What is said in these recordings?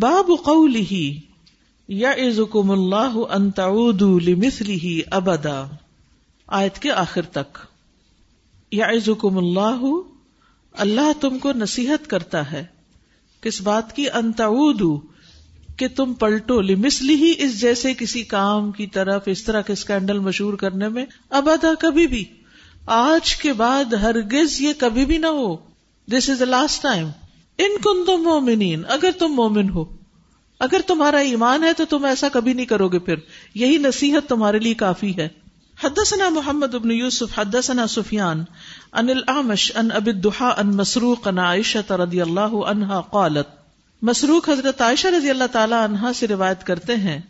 باب قوله یعظکم اللہ ان تعودوا لمثله ابدا۔ آیت کے آخر تک۔ یعظکم اللہ اللہ تم کو نصیحت کرتا ہے کس بات کی؟ ان تعودوا، کہ تم پلٹو۔ لمثلی ہی اس جیسے کسی کام کی طرف، اس طرح کے اسکینڈل مشہور کرنے میں ابدا کبھی بھی۔ آج کے بعد ہرگز یہ کبھی بھی نہ ہو۔ دس از دا لاسٹ ٹائم ان کن تم مومنین؟ اگر تم مومن ہو، اگر تمہارا ایمان ہے تو تم ایسا کبھی نہیں کرو گے پھر۔ یہی نصیحت تمہارے لیے کافی ہے۔ حدثنا محمد ابن یوسف، حدثنا سفیان ان الاعمش ان ابی الدحا ان مسروق ان عائشہ رضی اللہ عنہا قالت۔ مسروق حضرت عائشہ رضی اللہ تعالی عنہا سے روایت کرتے ہیں۔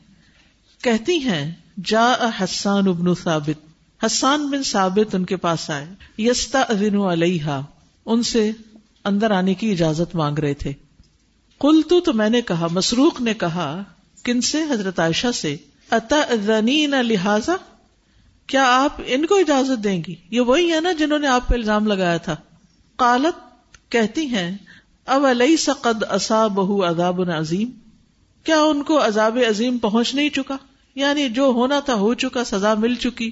کہتی ہیں جا حسان ابن ثابت۔ حسان بن ثابت ان کے پاس آئے۔ یستا ادین علیہ ان سے اندر آنے کی اجازت مانگ رہے تھے۔ کل تو میں نے کہا مسروخ نے کہا، کن سے؟ حضرت عائشہ سے۔ اتا لہذا؟ کیا آپ ان کو اجازت دیں گی؟ یہ وہی ہے نا جنہوں نے آپ پہ الزام لگایا تھا۔ قالت، کہتی ہیں اب علیہ سقد اصا بہو عذاب عظیم؟ کیا ان کو عذاب عظیم پہنچ نہیں چکا؟ یعنی جو ہونا تھا ہو چکا، سزا مل چکی۔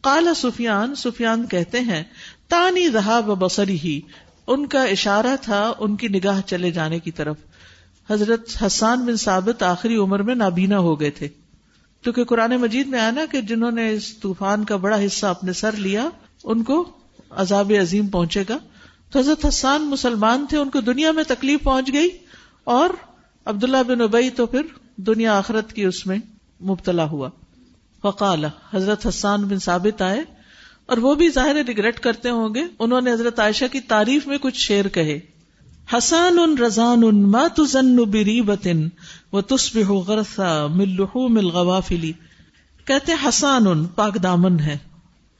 کالا سفیان سفیان کہتے ہیں، تانی رہا بسری ہی ان کا اشارہ تھا ان کی نگاہ چلے جانے کی طرف۔ حضرت حسان بن ثابت آخری عمر میں نابینا ہو گئے تھے۔ کیونکہ قرآن مجید میں آیا نا کہ جنہوں نے اس طوفان کا بڑا حصہ اپنے سر لیا، ان کو عذاب عظیم پہنچے گا۔ تو حضرت حسان مسلمان تھے، ان کو دنیا میں تکلیف پہنچ گئی اور عبداللہ بن ابئی تو پھر دنیا آخرت کی اس میں مبتلا ہوا۔ وقال حضرت حسان بن ثابت آئے۔ اور وہ بھی ظاہر ریگریٹ کرتے ہوں گے۔ انہوں نے حضرت عائشہ کی تعریف میں کچھ شعر کہے۔ حسان ان رضان ان ما تزن بری بتن و تصب غرسا ملحو مل غوافلی کہتے حسان ان پاک دامن ہے۔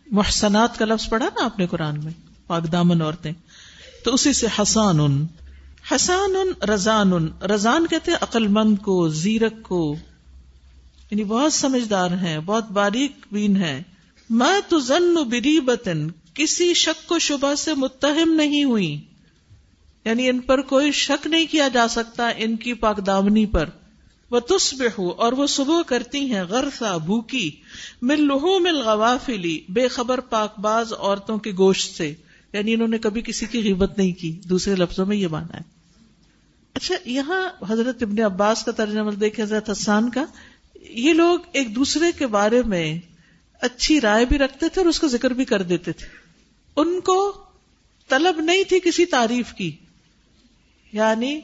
محسنات کا لفظ پڑھا نا آپ نے قرآن میں، پاک دامن عورتیں۔ تو اسی سے حسان۔ ان حسان ان رضان ان رضان کہتے عقل مند کو، زیرک کو۔ یعنی بہت سمجھدار ہیں، بہت باریک بین ہے میں تو زن بری بتن کسی شک کو شبہ سے متہم نہیں ہوئی۔ یعنی ان پر کوئی شک نہیں کیا جا سکتا ان کی پاک دامنی پر۔ وہ تسب ہو اور وہ صبح کرتی ہیں غرفہ بھوکی۔ مل لہو مل غوافلی بے خبر پاک باز عورتوں کے گوشت سے۔ یعنی انہوں نے کبھی کسی کی غیبت نہیں کی۔ دوسرے لفظوں میں یہ مانا ہے۔ اچھا یہاں حضرت ابن عباس کا ترجمہ دیکھے حضرت حسان کا۔ یہ لوگ ایک دوسرے کے بارے میں اچھی رائے بھی رکھتے تھے اور اس کا ذکر بھی کر دیتے تھے۔ ان کو طلب نہیں تھی کسی تعریف کی۔ یعنی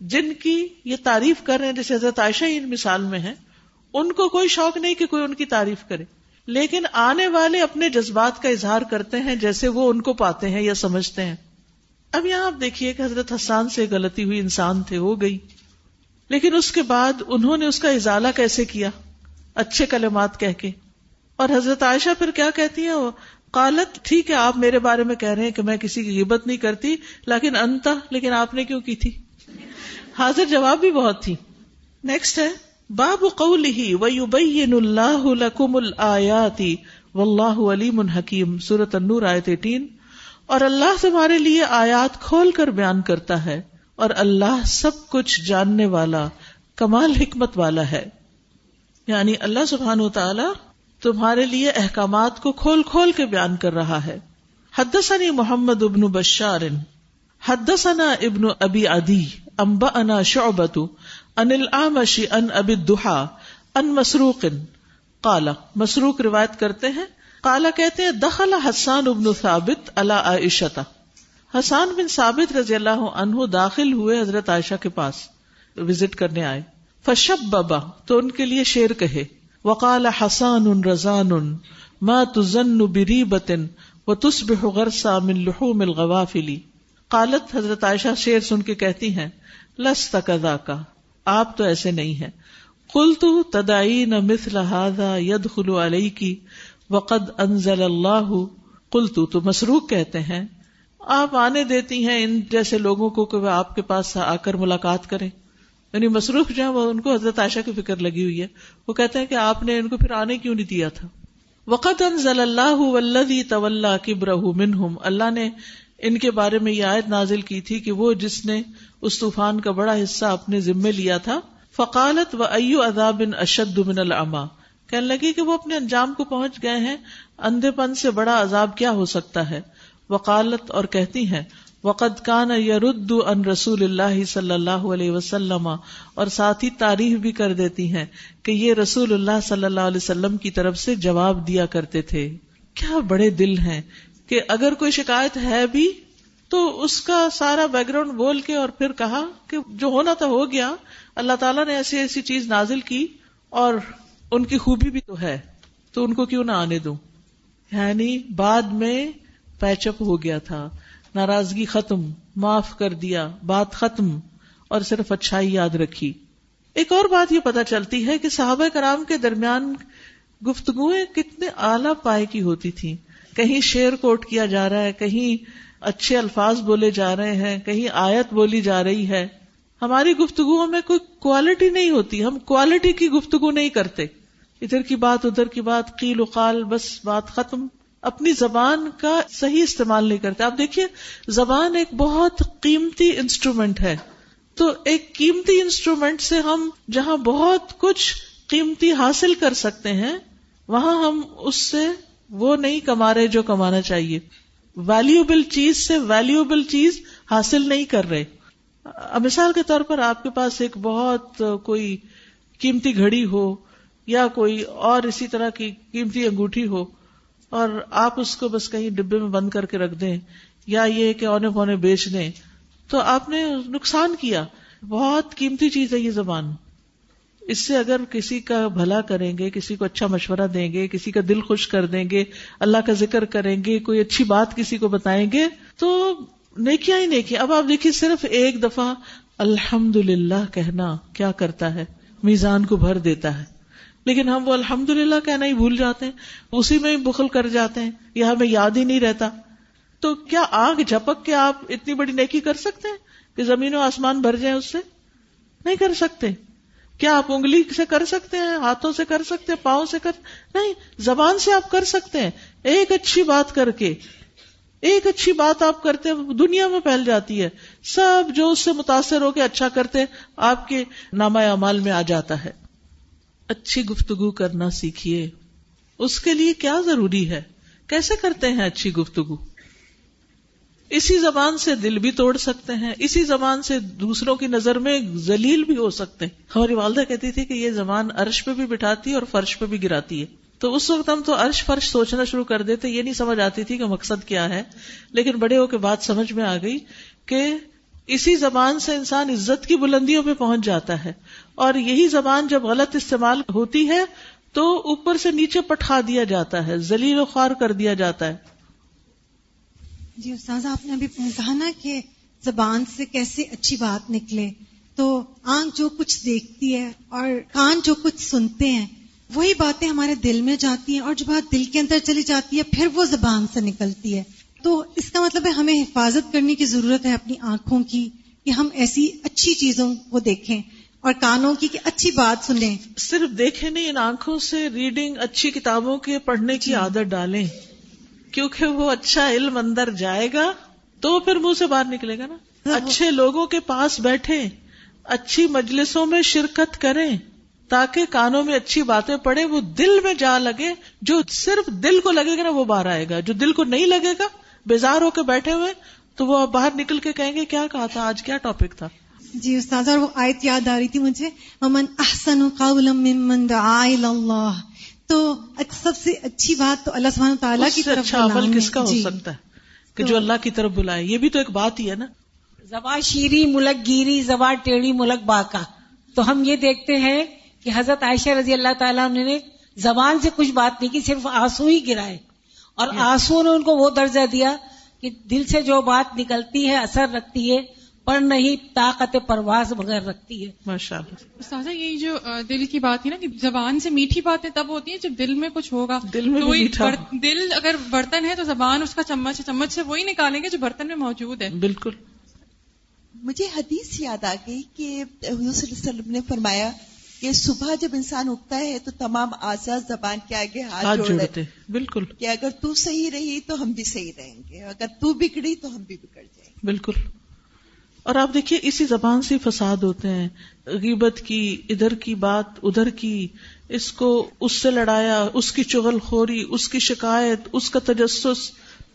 جن کی یہ تعریف کر رہے ہیں، جیسے حضرت عائشہ ان مثال میں ہے ان کو کوئی شوق نہیں کہ کوئی ان کی تعریف کرے۔ لیکن آنے والے اپنے جذبات کا اظہار کرتے ہیں، جیسے وہ ان کو پاتے ہیں یا سمجھتے ہیں۔ اب یہاں آپ دیکھیے کہ حضرت حسان سے غلطی ہوئی، انسان تھے، ہو گئی۔ لیکن اس کے بعد انہوں نے اس کا ازالہ کیسے کیا؟ اچھے کلمات کہہ کے۔ اور حضرت عائشہ پھر کیا کہتی ہیں وہ؟ قالت، ٹھیک ہے، آپ میرے بارے میں کہہ رہے ہیں کہ میں کسی کی غیبت نہیں کرتی، لیکن انتا لیکن آپ نے کیوں کی تھی؟ حاضر جواب بھی بہت تھی۔ نیکسٹ ہے، باب قوله ويبين الله لكم الايات والله عليم حکیم سورۃ النور ایت 18 اور اللہ تمہارے لیے آیات کھول کر بیان کرتا ہے، اور اللہ سب کچھ جاننے والا، کمال حکمت والا ہے۔ یعنی اللہ سبحان و تعالی تمہارے لیے احکامات کو کھول کھول کے بیان کر رہا ہے۔ حدثني محمد ابن بشار، حدثنا ابن ابی ادی امبا انا شعبت ان العامشی ان ابی دہا ان مسروق۔ قالا مسروق روایت کرتے ہیں۔ کالا کہتے ہیں، دخل حسان ابن ثابت اللہ عائشہ حسان بن ثابت رضی اللہ عنہ داخل ہوئے حضرت عائشہ کے پاس، وزٹ کرنے آئے۔ فشب بابا تو ان کے لیے شیر کہے۔ وقال حسان ان رضان ما تزن بری بتن و تصبح غرسا من لحوم الغوافلی قالت حضرت عائشہ شیر سن کے کہتی ہیں، لست کذا کا آپ تو ایسے نہیں ہیں۔ کل تو تدائی نہ مثل هذا يدخل علیہ کی وقد انزل اللہ۔ کل تو مسروق کہتے ہیں۔ آپ آنے دیتی ہیں ان جیسے لوگوں کو کہ وہ آپ کے پاس آ کر ملاقات کریں۔ یعنی مصروف جو ہے وہ ان کو حضرت عائشہ کی فکر لگی ہوئی ہے۔ وہ کہتے ہیں کہ آپ نے ان کو پھر آنے کیوں نہیں دیا تھا؟ وقت انزل اللہ ولدی طول کبرہ منہم اللہ نے ان کے بارے میں یہ آیت نازل کی تھی کہ وہ جس نے اس طوفان کا بڑا حصہ اپنے ذمے لیا تھا۔ فقالت و ایو عذاب اشد من العما کہنے لگی کہ وہ اپنے انجام کو پہنچ گئے ہیں۔ اندھے پن سے بڑا عذاب کیا ہو سکتا ہے۔ وقالت اور کہتی ہیں وقت کان یرد ان رسول اللہ صلی اللہ علیہ وسلم، اور ساتھ ہی تعریف بھی کر دیتی ہیں کہ یہ رسول اللہ صلی اللہ علیہ وسلم کی طرف سے جواب دیا کرتے تھے۔ کیا بڑے دل ہیں کہ اگر کوئی شکایت ہے بھی تو اس کا سارا بیک گراؤنڈ بول کے اور پھر کہا کہ جو ہونا تھا ہو گیا۔ اللہ تعالیٰ نے ایسی ایسی چیز نازل کی اور ان کی خوبی بھی تو ہے، تو ان کو کیوں نہ آنے دوں؟ یعنی بعد میں پیچ اپ ہو گیا تھا، ناراضگی ختم، معاف کر دیا، بات ختم، اور صرف اچھائی یاد رکھی۔ ایک اور بات یہ پتا چلتی ہے کہ صحابہ کرام کے درمیان گفتگویں کتنے اعلی پائے کی ہوتی تھی۔ کہیں شیر کوٹ کیا جا رہا ہے، کہیں اچھے الفاظ بولے جا رہے ہیں، کہیں آیت بولی جا رہی ہے۔ ہماری گفتگو میں کوئی کوالٹی نہیں ہوتی، ہم کوالٹی کی گفتگو نہیں کرتے۔ ادھر کی بات، ادھر کی بات، قیل وقال بس بات ختم۔ اپنی زبان کا صحیح استعمال نہیں کرتے۔ آپ دیکھیے، زبان ایک بہت قیمتی انسٹرومینٹ ہے۔ تو ایک قیمتی انسٹرومینٹ سے ہم جہاں بہت کچھ قیمتی حاصل کر سکتے ہیں، وہاں ہم اس سے وہ نہیں کما رہے جو کمانا چاہیے۔ ویلوبل چیز سے ویلوبل چیز حاصل نہیں کر رہے۔ مثال کے طور پر آپ کے پاس ایک بہت کوئی قیمتی گھڑی ہو یا کوئی اور اسی طرح کی قیمتی انگوٹھی ہو اور آپ اس کو بس کہیں ڈبے میں بند کر کے رکھ دیں یا یہ کہ اونے پونے بیچ دیں، تو آپ نے نقصان کیا۔ بہت قیمتی چیز ہے یہ زبان۔ اس سے اگر کسی کا بھلا کریں گے، کسی کو اچھا مشورہ دیں گے، کسی کا دل خوش کر دیں گے، اللہ کا ذکر کریں گے، کوئی اچھی بات کسی کو بتائیں گے، تو نیکیا ہی نیکی اب آپ دیکھیے صرف ایک دفعہ الحمد للہ کہنا کیا کرتا ہے؟ میزان کو بھر دیتا ہے۔ لیکن ہم وہ الحمد للہ کہنا ہی بھول جاتے ہیں، اسی میں ہی بخل کر جاتے ہیں یا ہمیں یاد ہی نہیں رہتا۔ تو کیا آگ جھپک کے آپ اتنی بڑی نیکی کر سکتے ہیں کہ زمین و آسمان بھر جائیں اس سے؟ نہیں کر سکتے۔ کیا آپ انگلی سے کر سکتے ہیں، ہاتھوں سے کر سکتے ہیں، پاؤں سے کر نہیں، زبان سے آپ کر سکتے ہیں۔ ایک اچھی بات کر کے، ایک اچھی بات آپ کرتے دنیا میں پھیل جاتی ہے۔ سب جو اس سے متاثر ہو کے اچھا کرتے آپ کے نامہ اعمال میں آ جاتا ہے۔ اچھی گفتگو کرنا سیکھیے۔ اس کے لیے کیا ضروری ہے؟ کیسے کرتے ہیں اچھی گفتگو؟ اسی زبان سے دل بھی توڑ سکتے ہیں، اسی زبان سے دوسروں کی نظر میں ذلیل بھی ہو سکتے ہیں۔ ہماری والدہ کہتی تھی کہ یہ زبان عرش پہ بھی بٹھاتی ہے اور فرش پہ بھی گراتی ہے۔ تو اس وقت ہم تو عرش فرش سوچنا شروع کر دیتے، یہ نہیں سمجھ آتی تھی کہ مقصد کیا ہے، لیکن بڑے ہو کے بعد سمجھ میں آ گئی کہ اسی زبان سے انسان عزت کی بلندیوں پہ پہنچ جاتا ہے اور یہی زبان جب غلط استعمال ہوتی ہے تو اوپر سے نیچے پٹھا دیا جاتا ہے، ذلیل و خوار کر دیا جاتا ہے۔ جی استاذ آپ نے ابھی کہا نا کہ زبان سے کیسے اچھی بات نکلے۔ تو آنکھ جو کچھ دیکھتی ہے اور کان جو کچھ سنتے ہیں، وہی باتیں ہمارے دل میں جاتی ہیں اور جو بات دل کے اندر چلی جاتی ہے، پھر وہ زبان سے نکلتی ہے۔ تو اس کا مطلب ہے ہمیں حفاظت کرنے کی ضرورت ہے اپنی آنکھوں کی کہ ہم ایسی اچھی چیزوں کو دیکھیں اور کانوں کی کہ اچھی بات سنیں صرف دیکھیں نہیں ان آنکھوں سے ریڈنگ اچھی کتابوں کے پڑھنے کی جی۔ عادت ڈالیں۔ کیونکہ وہ اچھا علم اندر جائے گا تو پھر منہ سے باہر نکلے گا نا۔ ہاں، اچھے لوگوں کے پاس بیٹھے اچھی مجلسوں میں شرکت کریں تاکہ کانوں میں اچھی باتیں پڑے وہ دل میں جا لگے جو صرف دل کو لگے گا نا وہ باہر آئے گا جو دل کو نہیں لگے گا بیزار ہو کے بیٹھے ہوئے تو وہ باہر نکل کے کہیں گے کیا کہا تھا؟ آج کیا ٹاپک تھا؟ جی استاد اور وہ آیت یاد آ رہی تھی مجھے امن احسن ممن دعا اللہ تو سب سے اچھی بات تو اللہ سبحانہ تعالیٰ کی طرف اچھا عمل کس کا ہو جی۔ سکتا ہے؟ کہ جو اللہ کی طرف بلائے۔ یہ بھی تو ایک بات ہی ہے نا۔ زبا شیری ملک گیری زبا ٹیڑھی ملک باقا۔ تو ہم یہ دیکھتے ہیں کہ حضرت عائشہ رضی اللہ تعالیٰ نے زبان سے کچھ بات نہیں کی صرف آنسو ہی گرائے۔ اور آنسو نے ان کو وہ درجہ دیا کہ دل سے جو بات نکلتی ہے اثر رکھتی ہے پر نہیں طاقت پرواز بغیر رکھتی ہے۔ ماشاء اللہ استاذہ یہی جو دل کی بات ہے نا کہ زبان سے میٹھی باتیں تب ہوتی ہیں جب دل میں کچھ ہوگا۔ دل میں بر... دل اگر برتن ہے تو زبان اس کا چمچ ہے چمچ سے وہی نکالیں گے جو برتن میں موجود ہے۔ بالکل۔ مجھے حدیث یاد آ گئی کہ حضور صلی اللہ علیہ وسلم نے فرمایا کہ صبح جب انسان اٹھتا ہے تو تمام آزاد زبان کے آگے ہاتھ ہاتھ جوڑ جوڑتے بالکل۔ کہ اگر تو صحیح رہی تو ہم بھی صحیح رہیں گے اگر تو بگڑی تو ہم بھی بگڑ جائیں گے۔ بالکل۔ اور آپ دیکھیے اسی زبان سے فساد ہوتے ہیں۔ غیبت کی ادھر کی بات ادھر کی اس کو اس سے لڑایا اس کی چغل خوری اس کی شکایت اس کا تجسس۔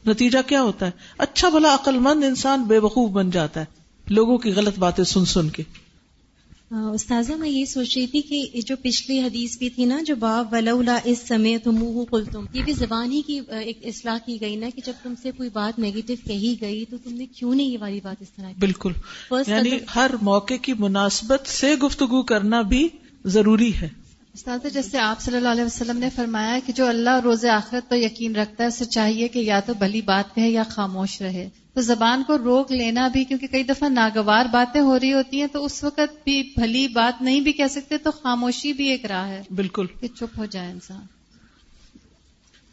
نتیجہ کیا ہوتا ہے؟ اچھا بھلا عقل مند انسان بے وقوف بن جاتا ہے۔ لوگوں کی غلط باتیں سن سن کے۔ استاذہ میں یہ سوچ رہی تھی کہ جو پچھلی حدیث بھی تھی نا جو باب ولولا اس سمے تم کل تم یہ بھی زبان ہی کی ایک اصلاح کی گئی نا کہ جب تم سے کوئی بات نیگیٹو کہی گئی تو تم نے کیوں نہیں یہ والی بات اس طرح بالکل۔ یعنی ہر موقع کی مناسبت سے گفتگو کرنا بھی ضروری ہے۔ استاد جیسے آپ صلی اللہ علیہ وسلم نے فرمایا کہ جو اللہ روز آخرت پر یقین رکھتا ہے اسے چاہیے کہ یا تو بھلی بات کہے یا خاموش رہے۔ تو زبان کو روک لینا بھی کیونکہ کئی دفعہ ناگوار باتیں ہو رہی ہوتی ہیں تو اس وقت بھی بھلی بات نہیں بھی کہہ سکتے تو خاموشی بھی ایک راہ ہے بالکل۔ کہ چپ ہو جائے انسان۔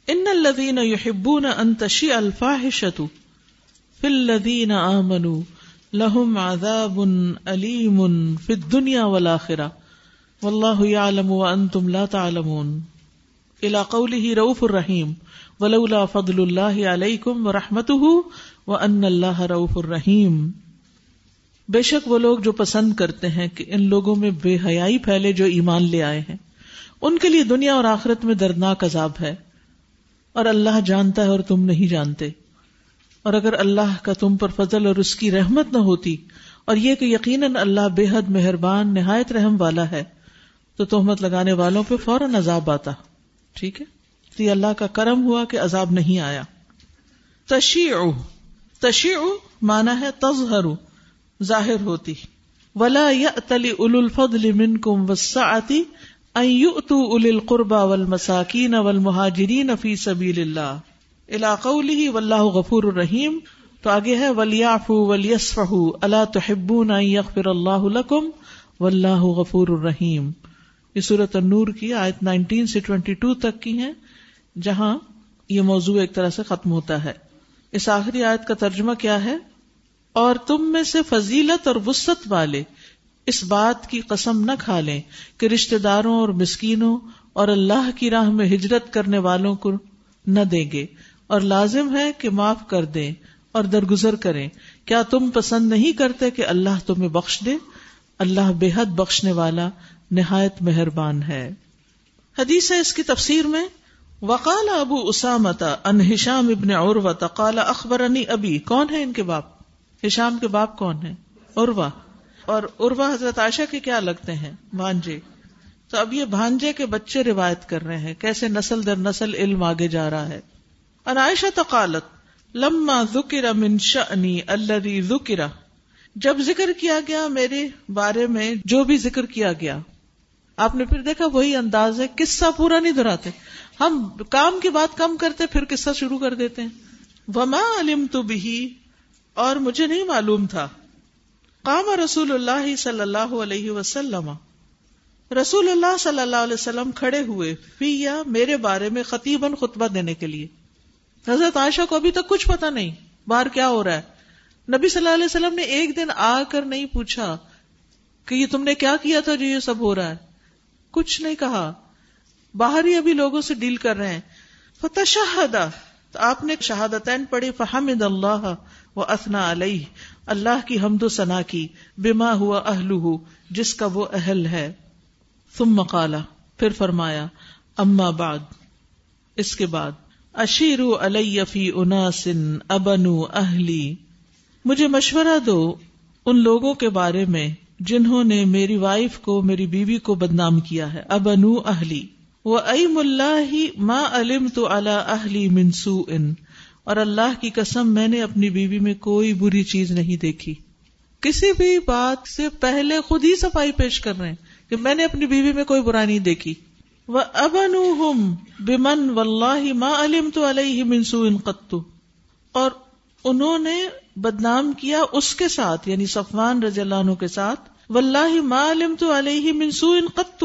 ان الذين يحبون ان تشيع الفاحشه في الذين امنوا لهم عذاب اليم في الدنيا والاخره والله يعلم وانتم لا تعلمون. الى قوله رؤوف الرحيم ولولا فضل الله عليكم ورحمته وان الله رؤوف الرحيم بے شک وہ لوگ جو پسند کرتے ہیں کہ ان لوگوں میں بے حیائی پھیلے جو ایمان لے آئے ہیں، ان کے لیے دنیا اور آخرت میں دردناک عذاب ہے۔ اور اللہ جانتا ہے اور تم نہیں جانتے۔ اور اگر اللہ کا تم پر فضل اور اس کی رحمت نہ ہوتی، اور یہ کہ یقیناً اللہ بے حد مہربان، نہایت رحم والا ہے تو تہمت لگانے والوں پہ فوراً عذاب آتا۔ ٹھیک ہے؟ تو یہ اللہ کا کرم ہوا کہ عذاب نہیں آیا۔ تشیع تشیع مانا ہے تظہر ظاہر ہوتی۔ ولا یأتلی اولو الفضل منکم والسعتی ان یؤتوا اولی القربى والمساکین والمہاجرین فی سبیل اللہ الى قوله واللہ غفور الرحیم تو آگے ہے ولیعفوا ولیصفحوا الا تحبون ان یغفر اللہ لکم واللہ غفور الرحیم یہ سورۃ النور کی آیت 19 سے 22 تک کی ہیں، جہاں یہ موضوع ایک طرح سے ختم ہوتا ہے۔ اس آخری آیت کا ترجمہ کیا ہے؟ اور تم میں سے فضیلت اور وسط والے اس بات کی قسم نہ کھا لیں کہ رشتہ داروں اور مسکینوں اور اللہ کی راہ میں ہجرت کرنے والوں کو نہ دیں گے۔ اور لازم ہے کہ معاف کر دیں اور درگزر کریں۔ کیا تم پسند نہیں کرتے کہ اللہ تمہیں بخش دے؟ اللہ بے حد بخشنے والا نہایت مہربان ہے۔ حدیث ہے اس کی تفسیر میں، وقال ابو اسامت ان ہشام ابن عروہ قال اخبرنی ابی، کون ہے ان کے باپ؟ ہشام کے باپ کون ہے عروہ۔ اور عروہ حضرت عائشہ کے کیا لگتے ہیں؟ بھانجے۔ تو اب یہ بھانجے کے بچے روایت کر رہے ہیں، کیسے نسل در نسل علم آگے جا رہا ہے۔ اور عائشہ تقالت لما ذکر من شأنی الذی ذکر جب ذکر کیا گیا میرے بارے میں، جو بھی ذکر کیا گیا آپ نے پھر دیکھا وہی انداز ہے، قصہ پورا نہیں دہراتے۔ ہم کام کی بات کم کرتے، پھر قصہ شروع کر دیتے۔ ہیں وما علم تو بھی اور مجھے نہیں معلوم تھا۔ قام رسول اللہ صلی اللہ علیہ وسلم۔ رسول اللہ صلی اللہ علیہ وسلم کھڑے ہوئے فی یا میرے بارے میں خطیباً خطبہ دینے کے لیے۔ حضرت عائشہ کو ابھی تک کچھ پتا نہیں، باہر کیا ہو رہا ہے۔ نبی صلی اللہ علیہ وسلم نے ایک دن آ کر نہیں پوچھا کہ یہ تم نے کیا کیا تھا جو یہ سب ہو رہا ہے۔ کچھ نہیں کہا۔ باہر ہی ابھی لوگوں سے ڈیل کر رہے ہیں۔ فتح شہدا تو آپ نے شہادتین پڑھی، فحمد اللہ و اسنا علیہ اللہ کی حمد و ثنا کی۔ بما ہوا اہلہ جس کا وہ اہل ہے۔ ثم قالا پھر فرمایا، اما بعد۔ اس کے بعد اشیرو علی فی اناسن ابنو اہلی مجھے مشورہ دو ان لوگوں کے بارے میں۔ جنہوں نے میری وائف کو، میری بیوی کو بدنام کیا ہے۔ ابنو اہلی۔ وہ ایم اللہ ما علم تو اللہ اہلی منسو ان اور اللہ کی قسم، میں نے اپنی بیوی میں کوئی بری چیز نہیں دیکھی۔ کسی بھی بات سے پہلے خود ہی صفائی پیش کر رہے ہیں کہ میں نے اپنی بیوی میں کوئی برائی نہیں دیکھی۔ وہ ابن بمن و اللہ ما علم تو علیہ منسو ان قطو اور انہوں نے بدنام کیا اس کے ساتھ یعنی صفوان رضی اللہ عنہ کے ساتھ۔ واللہ ما علمت علیہ من سوء قط،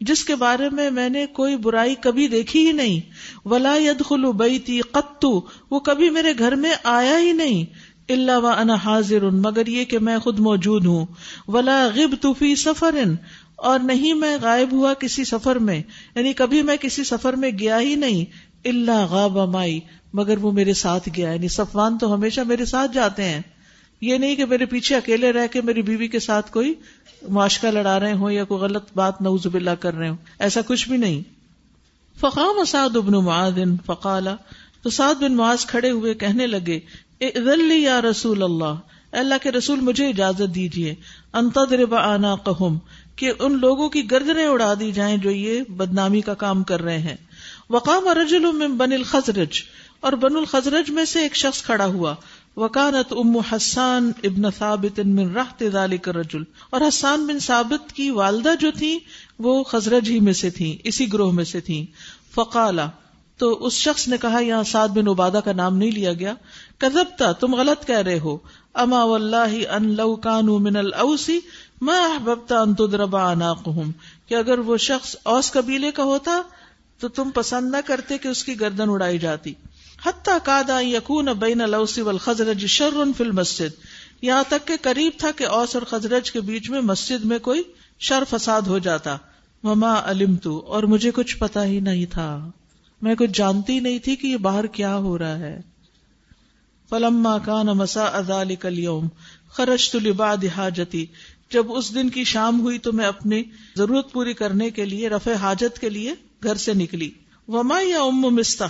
جس کے بارے میں میں نے کوئی برائی کبھی دیکھی ہی نہیں۔ ولا يدخل بیتی قط، وہ کبھی میرے گھر میں آیا ہی نہیں۔ اللہ و انا حاضر، مگر یہ کہ میں خود موجود ہوں۔ ولا غب فی سفر، اور نہیں میں غائب ہوا کسی سفر میں۔ یعنی کبھی میں کسی سفر میں گیا ہی نہیں۔ اللہ غاب مائی، مگر وہ میرے ساتھ گیا۔ یعنی صفوان تو ہمیشہ میرے ساتھ جاتے ہیں۔ یہ نہیں کہ میرے پیچھے اکیلے رہ کے میری بیوی کے ساتھ کوئی معاشقہ لڑا رہے ہوں یا کوئی غلط بات نوز باللہ کر رہے ہوں۔ ایسا کچھ بھی نہیں۔ فقام اساد ابن معاذ فقالا تو سعد بن معاذ کھڑے ہوئے کہنے لگے اذلی یا رسول اللہ اللہ کے رسول مجھے اجازت دیجیے انتظرب آنا قہم کہ ان لوگوں کی گردنیں اڑا دی جائیں جو یہ بدنامی کا کام کر رہے ہیں۔ وقام رجل من بن الخزرج، اور بن الخزرج میں سے ایک شخص کھڑا ہوا وکانت ام حسان ابن ثابت من رحت ذلك الرجل۔ اور حسان بن ثابت کی والدہ جو تھی وہ خزرج ہی میں سے تھی اسی گروہ میں سے تھی فقالا، تو اس شخص نے کہا، یہاں سعد بن عبادہ کا نام نہیں لیا گیا۔ کذبتا، تم غلط کہہ رہے ہو۔ اما واللہ ان لو کانو من الاوسی ما احببتا ان تدرب عناقهم کہ اگر وہ شخص اوس قبیلے کا ہوتا، تو تم پسند نہ کرتے کہ اس کی گردن اڑائی جاتی۔ حتی قادا یکون بین الاوسی والخزرج شر فی المسجد۔ یہاں تک کہ قریب تھا کہ اوس اور خزرج کے بیچ میں مسجد میں کوئی شر فساد ہو جاتا۔ مما علم تو اور مجھے کچھ پتا ہی نہیں تھا۔ میں کچھ جانتی نہیں تھی کہ یہ باہر کیا ہو رہا ہے۔ فلما کان مسا ادال کلیوم خرج تو لباد حاجتی۔ جب اس دن کی شام ہوئی تو میں اپنی ضرورت پوری کرنے کے لیے، رفع حاجت کے لیے گھر سے نکلی۔ وما یا ام مستا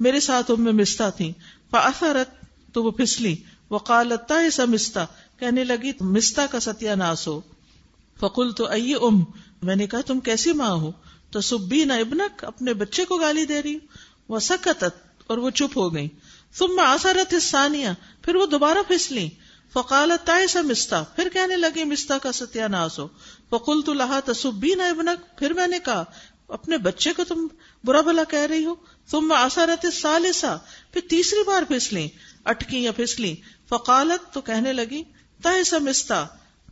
میرے ساتھ ام مستا تھی فاثرت تو وہ پھسلی۔ وقالت ایسا مستا۔ کہنے لگی مستا کا ستیہ ناس ہو۔ فقل تو ائی ام، میں نے کہا، تم کیسی ماں ہو؟ تو سبین ابنک، اپنے بچے کو گالی دے رہی۔ وہ سکتت اور وہ چپ ہو گئی تم میں آسارت ثانیہ پھر وہ دوبارہ پھسلی۔ فقالت تائسا مستا۔ پھر کہنے لگی مستا کا ستیہ ناس ہو۔ فقل تو لہا تصبین ابنک۔ پھر میں نے کہا، اپنے بچے کو تم برا بلا کہہ رہی ہو؟ تم میں آسارت سالسا پھر تیسری بار پھسلی اٹکی یا پھسلی فقالت تو کہنے لگی تائسا مستا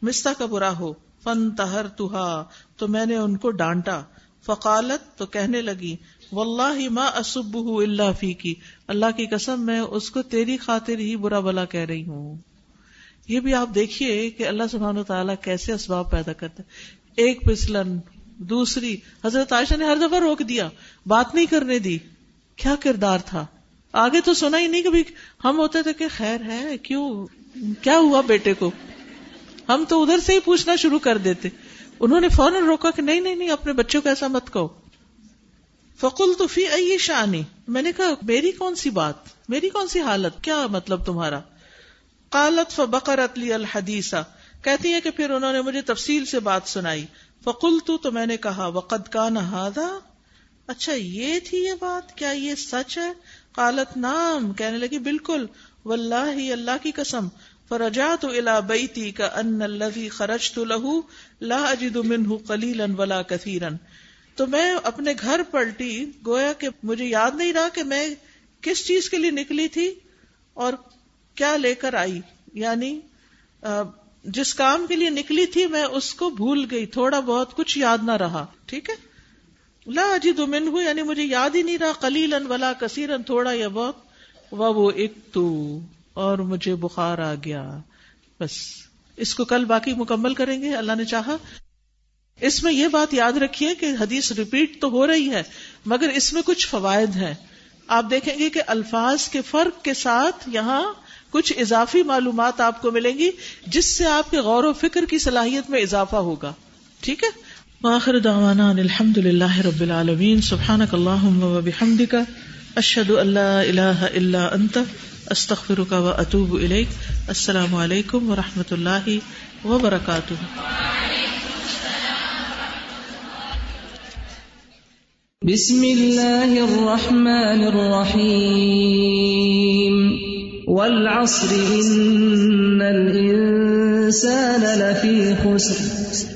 مستا کا برا ہو فن تہر تو میں نے ان کو ڈانٹا۔ فقالت تو کہنے لگی واللہ ما اسب اللہ فی کی اللہ کی قسم میں اس کو تیری خاطر ہی برا بلا کہہ رہی ہوں۔ یہ بھی آپ دیکھیے کہ اللہ سبحانہ تعالیٰ کیسے اسباب پیدا کرتا ہے۔ ایک پسلن دوسری، حضرت عائشہ نے ہر دفعہ روک دیا، بات نہیں کرنے دی۔ کیا کردار تھا؟ آگے تو سنا ہی نہیں کبھی۔ ہم ہوتے تھے کہ خیر ہے، کیوں؟ کیا ہوا بیٹے کو؟ ہم تو ادھر سے ہی پوچھنا شروع کر دیتے۔ انہوں نے فوراً روکا کہ نہیں نہیں نہیں، اپنے بچوں کو ایسا مت کہو۔ فکل تو فی ائی شانی میں نے کہا، میری کون سی بات؟ میری کون سی حالت؟ کیا مطلب تمہارا؟ قالت فبقرت لی الحدیثہ کہتی ہے کہ پھر انہوں نے مجھے تفصیل سے بات سنائی۔ فکل تو میں نے کہا، وقد کا نہادا اچھا یہ تھی یہ بات؟ کیا یہ سچ ہے؟ قالت نام کہنے لگی، بالکل۔ واللہ، اللہ کی قسم۔ فرجعت الى بیتی کا ان الذي خرجت له لا اجد منه قليلا ولا كثيرا تو میں اپنے گھر پلٹی، گویا کہ مجھے یاد نہیں رہا کہ میں کس چیز کے لیے نکلی تھی اور کیا لے کر آئی۔ یعنی جس کام کے لیے نکلی تھی، میں اس کو بھول گئی۔ تھوڑا بہت کچھ یاد نہ رہا۔ ٹھیک ہے؟ لا اجد منه یعنی مجھے یاد ہی نہیں رہا، قلیلا ولا کثیرا، تھوڑا یا بہت وہ ایک تو، اور مجھے بخار آ گیا۔ بس، اس کو کل باقی مکمل کریں گے، اللہ نے چاہا۔ اس میں یہ بات یاد رکھیے کہ حدیث ریپیٹ تو ہو رہی ہے، مگر اس میں کچھ فوائد ہیں۔ آپ دیکھیں گے کہ الفاظ کے فرق کے ساتھ یہاں کچھ اضافی معلومات آپ کو ملیں گی، جس سے آپ کے غور و فکر کی صلاحیت میں اضافہ ہوگا۔ ٹھیک ہے؟ وآخر دعوانا أن الحمد لله رب العالمين. سبحانك اللهم وبحمدك أشهد أن لا إله إلا أنت أستغفرك وأتوب إليك. السلام عليكم ورحمة الله وبركاته. بسم الله الرحمن الرحيم. والعصر إن الإنسان لفي خسر.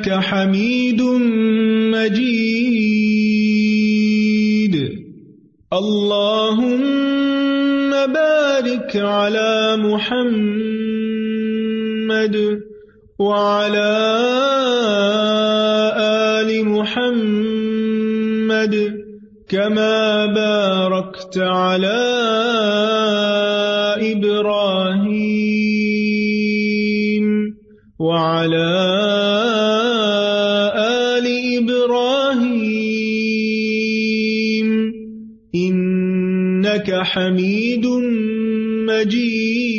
إنك حميد مجيد. اللهم بارك على محمد وعلى آل محمد كما باركت على إبراهيم وعلى آل إنك حميد مجيد.